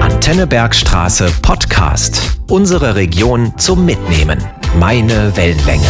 Antenne Bergstraße Podcast. Unsere Region zum Mitnehmen. Meine Wellenlänge.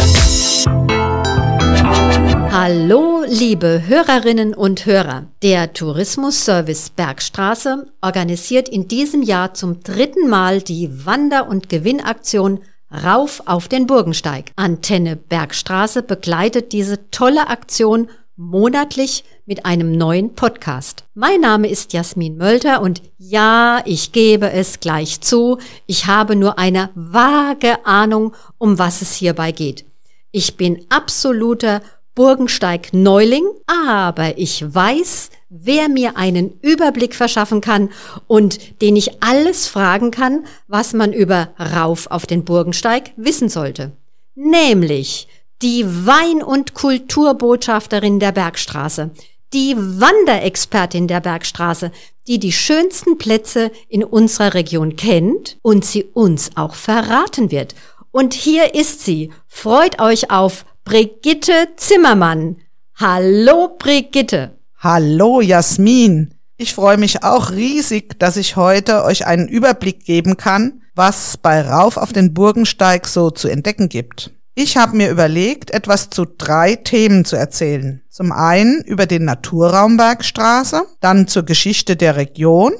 Hallo, liebe Hörerinnen und Hörer. Der Tourismusservice Bergstraße organisiert in diesem Jahr zum dritten Mal die Wander- und Gewinnaktion Rauf auf den Burgensteig. Antenne Bergstraße begleitet diese tolle Aktion monatlich mit einem neuen Podcast. Mein Name ist Jasmin Mölter und ja, ich gebe es gleich zu, ich habe nur eine vage Ahnung, um was es hierbei geht. Ich bin absoluter Burgensteig-Neuling, aber ich weiß, wer mir einen Überblick verschaffen kann und den ich alles fragen kann, was man über Rauf auf den Burgensteig wissen sollte. Nämlich, die Wein- und Kulturbotschafterin der Bergstraße, die Wanderexpertin der Bergstraße, die die schönsten Plätze in unserer Region kennt und sie uns auch verraten wird. Und hier ist sie. Freut euch auf Brigitte Zimmermann. Hallo Brigitte. Hallo Jasmin. Ich freue mich auch riesig, dass ich heute euch einen Überblick geben kann, was bei Rauf auf den Burgensteig so zu entdecken gibt. Ich habe mir überlegt, etwas zu drei Themen zu erzählen. Zum einen über den Naturraumbergstraße, dann zur Geschichte der Region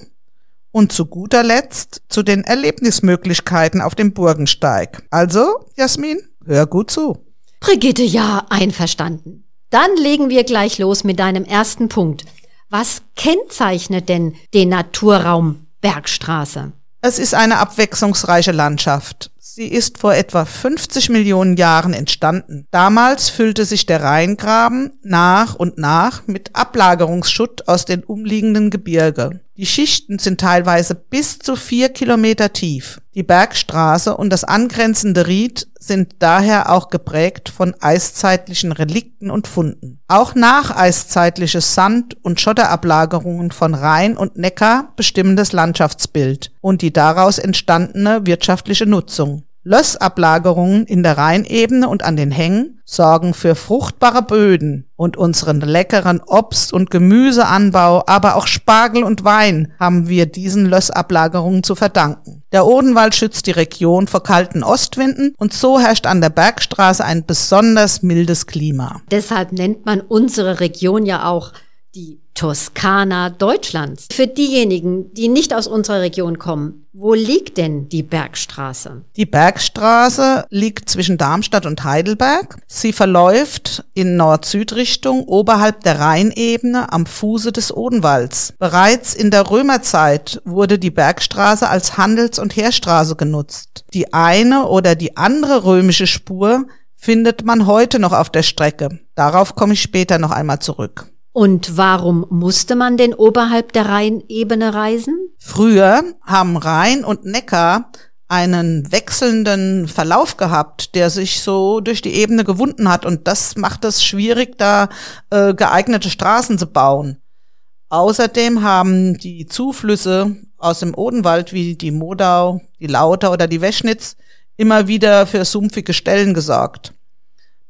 und zu guter Letzt zu den Erlebnismöglichkeiten auf dem Burgensteig. Also, Jasmin, hör gut zu. Brigitte, ja, einverstanden. Dann legen wir gleich los mit deinem ersten Punkt. Was kennzeichnet denn den Naturraum Bergstraße? Es ist eine abwechslungsreiche Landschaft. Sie ist vor etwa 50 Millionen Jahren entstanden. Damals füllte sich der Rheingraben nach und nach mit Ablagerungsschutt aus den umliegenden Gebirge. Die Schichten sind teilweise bis zu vier Kilometer tief. Die Bergstraße und das angrenzende Ried sind daher auch geprägt von eiszeitlichen Relikten und Funden. Auch nacheiszeitliche Sand- und Schotterablagerungen von Rhein und Neckar bestimmen das Landschaftsbild und die daraus entstandene wirtschaftliche Nutzung. Lössablagerungen in der Rheinebene und an den Hängen sorgen für fruchtbare Böden und unseren leckeren Obst- und Gemüseanbau, aber auch Spargel und Wein haben wir diesen Lössablagerungen zu verdanken. Der Odenwald schützt die Region vor kalten Ostwinden und so herrscht an der Bergstraße ein besonders mildes Klima. Deshalb nennt man unsere Region ja auch die Toskana Deutschlands. Für diejenigen, die nicht aus unserer Region kommen, wo liegt denn die Bergstraße? Die Bergstraße liegt zwischen Darmstadt und Heidelberg. Sie verläuft in Nord-Süd-Richtung oberhalb der Rheinebene am Fuße des Odenwalds. Bereits in der Römerzeit wurde die Bergstraße als Handels- und Heerstraße genutzt. Die eine oder die andere römische Spur findet man heute noch auf der Strecke. Darauf komme ich später noch einmal zurück. Und warum musste man denn oberhalb der Rheinebene reisen? Früher haben Rhein und Neckar einen wechselnden Verlauf gehabt, der sich so durch die Ebene gewunden hat. Und das macht es schwierig, da äh, geeignete Straßen zu bauen. Außerdem haben die Zuflüsse aus dem Odenwald wie die Modau, die Lauter oder die Weschnitz immer wieder für sumpfige Stellen gesorgt.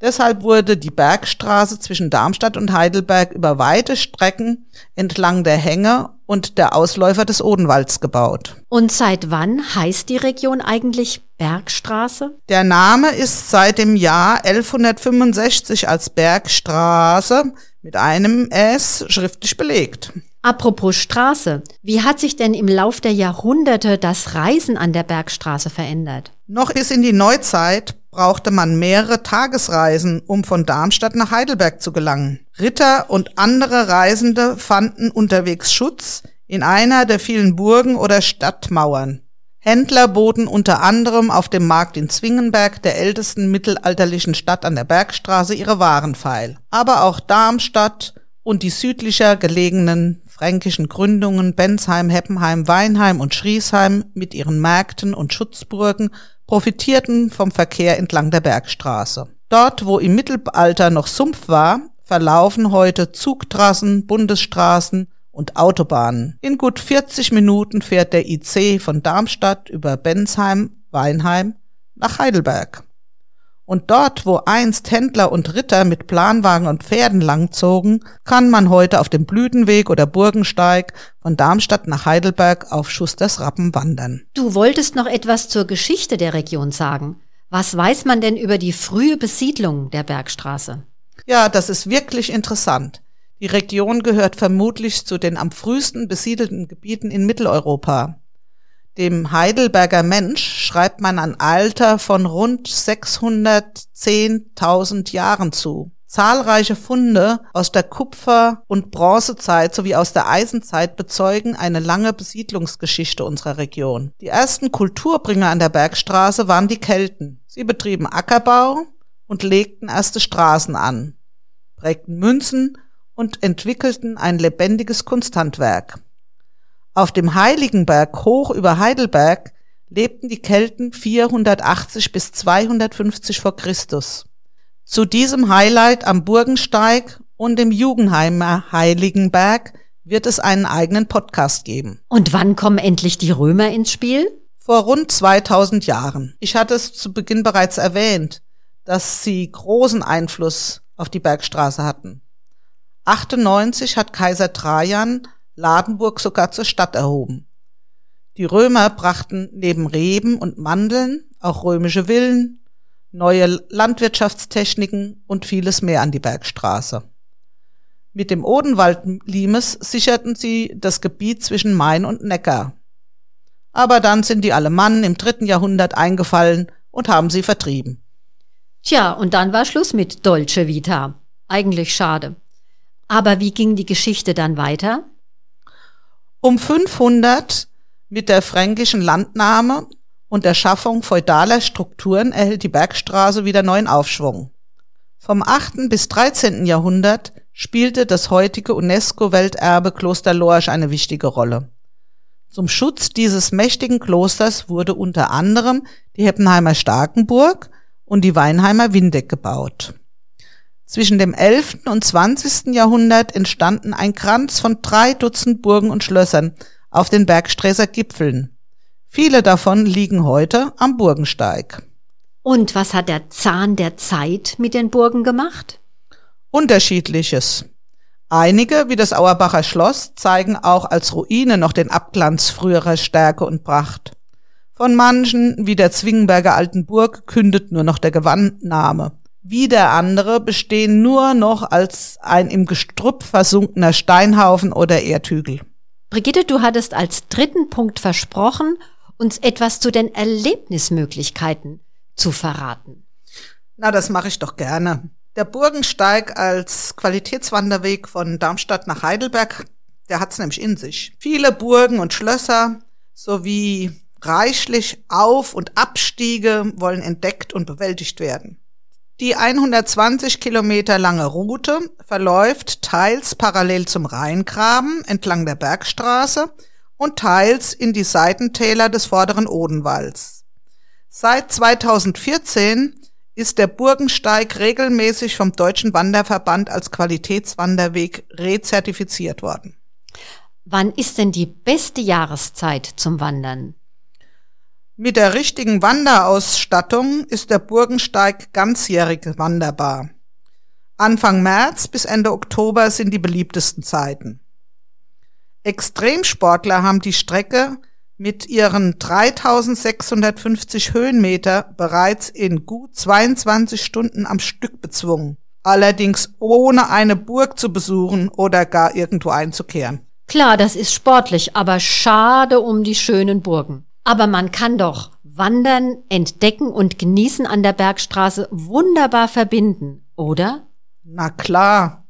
Deshalb wurde die Bergstraße zwischen Darmstadt und Heidelberg über weite Strecken entlang der Hänge und der Ausläufer des Odenwalds gebaut. Und seit wann heißt die Region eigentlich Bergstraße? Der Name ist seit dem Jahr 1165 als Bergstraße mit einem S schriftlich belegt. Apropos Straße, wie hat sich denn im Lauf der Jahrhunderte das Reisen an der Bergstraße verändert? Noch bis in die Neuzeit brauchte man mehrere Tagesreisen, um von Darmstadt nach Heidelberg zu gelangen. Ritter und andere Reisende fanden unterwegs Schutz in einer der vielen Burgen oder Stadtmauern. Händler boten unter anderem auf dem Markt in Zwingenberg, der ältesten mittelalterlichen Stadt an der Bergstraße, ihre Waren feil. Aber auch Darmstadt und die südlicher gelegenen fränkischen Gründungen Bensheim, Heppenheim, Weinheim und Schriesheim mit ihren Märkten und Schutzburgen profitierten vom Verkehr entlang der Bergstraße. Dort, wo im Mittelalter noch Sumpf war, verlaufen heute Zugtrassen, Bundesstraßen und Autobahnen. In gut 40 Minuten fährt der IC von Darmstadt über Bensheim, Weinheim nach Heidelberg. Und dort, wo einst Händler und Ritter mit Planwagen und Pferden langzogen, kann man heute auf dem Blütenweg oder Burgensteig von Darmstadt nach Heidelberg auf Schusters Rappen wandern. Du wolltest noch etwas zur Geschichte der Region sagen. Was weiß man denn über die frühe Besiedlung der Bergstraße? Ja, das ist wirklich interessant. Die Region gehört vermutlich zu den am frühesten besiedelten Gebieten in Mitteleuropa. Dem Heidelberger Mensch schreibt man ein Alter von rund 610.000 Jahren zu. Zahlreiche Funde aus der Kupfer- und Bronzezeit sowie aus der Eisenzeit bezeugen eine lange Besiedlungsgeschichte unserer Region. Die ersten Kulturbringer an der Bergstraße waren die Kelten. Sie betrieben Ackerbau und legten erste Straßen an, prägten Münzen und entwickelten ein lebendiges Kunsthandwerk. Auf dem Heiligenberg hoch über Heidelberg lebten die Kelten 480 bis 250 vor Christus. Zu diesem Highlight am Burgensteig und im Jugendheimer Heiligenberg wird es einen eigenen Podcast geben. Und wann kommen endlich die Römer ins Spiel? Vor rund 2000 Jahren. Ich hatte es zu Beginn bereits erwähnt, dass sie großen Einfluss auf die Bergstraße hatten. 98 hat Kaiser Trajan Ladenburg sogar zur Stadt erhoben. Die Römer brachten neben Reben und Mandeln auch römische Villen, neue Landwirtschaftstechniken und vieles mehr an die Bergstraße. Mit dem Odenwald Limes sicherten sie das Gebiet zwischen Main und Neckar. Aber dann sind die Alemannen im dritten Jahrhundert eingefallen und haben sie vertrieben. Tja, und dann war Schluss mit Dolce Vita. Eigentlich schade. Aber wie ging die Geschichte dann weiter? Um 500 mit der fränkischen Landnahme und der Schaffung feudaler Strukturen erhält die Bergstraße wieder neuen Aufschwung. Vom 8. bis 13. Jahrhundert spielte das heutige UNESCO-Welterbe Kloster Lorsch eine wichtige Rolle. Zum Schutz dieses mächtigen Klosters wurde unter anderem die Heppenheimer Starkenburg und die Weinheimer Windeck gebaut. Zwischen dem 11. und 20. Jahrhundert entstanden ein Kranz von drei Dutzend Burgen und Schlössern auf den Bergsträßer Gipfeln. Viele davon liegen heute am Burgensteig. Und was hat der Zahn der Zeit mit den Burgen gemacht? Unterschiedliches. Einige, wie das Auerbacher Schloss, zeigen auch als Ruine noch den Abglanz früherer Stärke und Pracht. Von manchen, wie der Zwingenberger Alten Burg, kündet nur noch der Gewandname wie der andere bestehen nur noch als ein im Gestrüpp versunkener Steinhaufen oder Erdhügel. Brigitte, du hattest als dritten Punkt versprochen, uns etwas zu den Erlebnismöglichkeiten zu verraten. Na, das mache ich doch gerne. Der Burgensteig als Qualitätswanderweg von Darmstadt nach Heidelberg, der hat's nämlich in sich. Viele Burgen und Schlösser sowie reichlich Auf- und Abstiege wollen entdeckt und bewältigt werden. Die 120 Kilometer lange Route verläuft teils parallel zum Rheingraben entlang der Bergstraße und teils in die Seitentäler des vorderen Odenwalds. Seit 2014 ist der Burgensteig regelmäßig vom Deutschen Wanderverband als Qualitätswanderweg rezertifiziert worden. Wann ist denn die beste Jahreszeit zum Wandern? Mit der richtigen Wanderausstattung ist der Burgensteig ganzjährig wanderbar. Anfang März bis Ende Oktober sind die beliebtesten Zeiten. Extremsportler haben die Strecke mit ihren 3650 Höhenmeter bereits in gut 22 Stunden am Stück bezwungen. Allerdings ohne eine Burg zu besuchen oder gar irgendwo einzukehren. Klar, das ist sportlich, aber schade um die schönen Burgen. Aber man kann doch Wandern, Entdecken und Genießen an der Bergstraße wunderbar verbinden, oder? Na klar.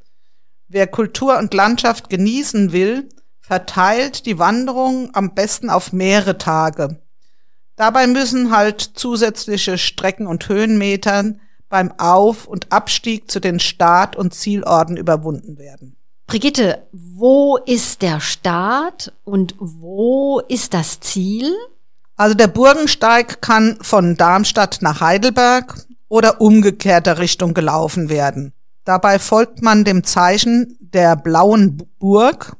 Wer Kultur und Landschaft genießen will, verteilt die Wanderung am besten auf mehrere Tage. Dabei müssen halt zusätzliche Strecken und Höhenmetern beim Auf- und Abstieg zu den Start- und Zielorten überwunden werden. Brigitte, wo ist der Start und wo ist das Ziel? Also der Burgensteig kann von Darmstadt nach Heidelberg oder umgekehrter Richtung gelaufen werden. Dabei folgt man dem Zeichen der blauen Burg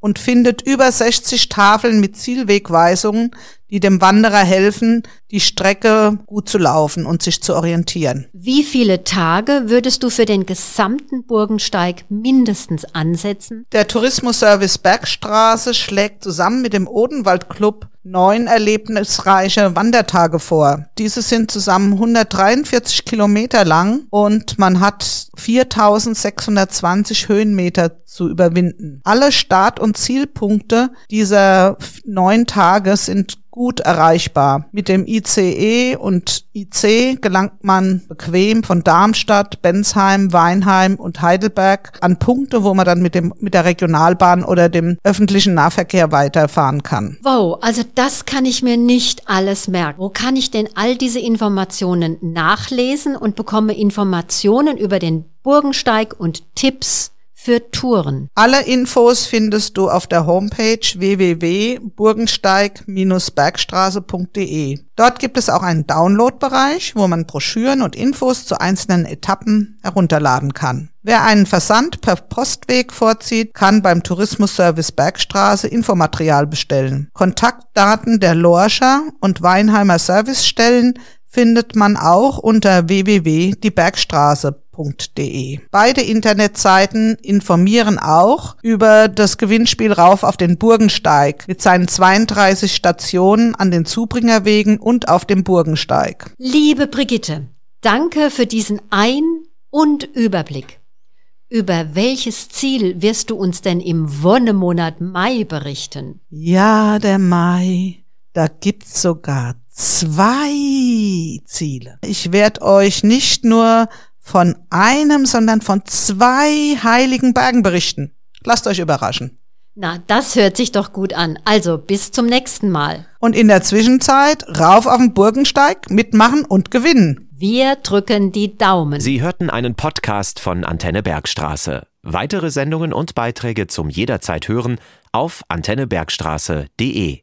und findet über 60 Tafeln mit Zielwegweisungen, die dem Wanderer helfen, die Strecke gut zu laufen und sich zu orientieren. Wie viele Tage würdest du für den gesamten Burgensteig mindestens ansetzen? Der Tourismusservice Bergstraße schlägt zusammen mit dem Odenwaldclub neun erlebnisreiche Wandertage vor. Diese sind zusammen 143 Kilometer lang und man hat 4620 Höhenmeter zu überwinden. Alle Start- und Zielpunkte dieser neun Tage sind gut erreichbar. Mit dem ICE und IC gelangt man bequem von Darmstadt, Bensheim, Weinheim und Heidelberg an Punkte, wo man dann mit dem, mit der Regionalbahn oder dem öffentlichen Nahverkehr weiterfahren kann. Wow, also das kann ich mir nicht alles merken. Wo kann ich denn all diese Informationen nachlesen und bekomme Informationen über den Burgensteig und Tipps für Touren. Alle Infos findest du auf der Homepage www.burgensteig-bergstraße.de. Dort gibt es auch einen Download-Bereich, wo man Broschüren und Infos zu einzelnen Etappen herunterladen kann. Wer einen Versand per Postweg vorzieht, kann beim Tourismusservice Bergstraße Infomaterial bestellen. Kontaktdaten der Lorscher und Weinheimer Servicestellen findet man auch unter www.diebergstraße.de www.ftf.de. Beide Internetseiten informieren auch über das Gewinnspiel Rauf auf den Burgensteig mit seinen 32 Stationen an den Zubringerwegen und auf dem Burgensteig. Liebe Brigitte, danke für diesen Ein- und Überblick. Über welches Ziel wirst du uns denn im Wonnemonat Mai berichten? Ja, der Mai. Da gibt's sogar zwei Ziele. Ich werde euch nicht nur von einem, sondern von zwei heiligen Bergen berichten. Lasst euch überraschen. Na, das hört sich doch gut an. Also bis zum nächsten Mal. Und in der Zwischenzeit rauf auf den Burgensteig, mitmachen und gewinnen. Wir drücken die Daumen. Sie hörten einen Podcast von Antenne Bergstraße. Weitere Sendungen und Beiträge zum jederzeit hören auf antennebergstraße.de.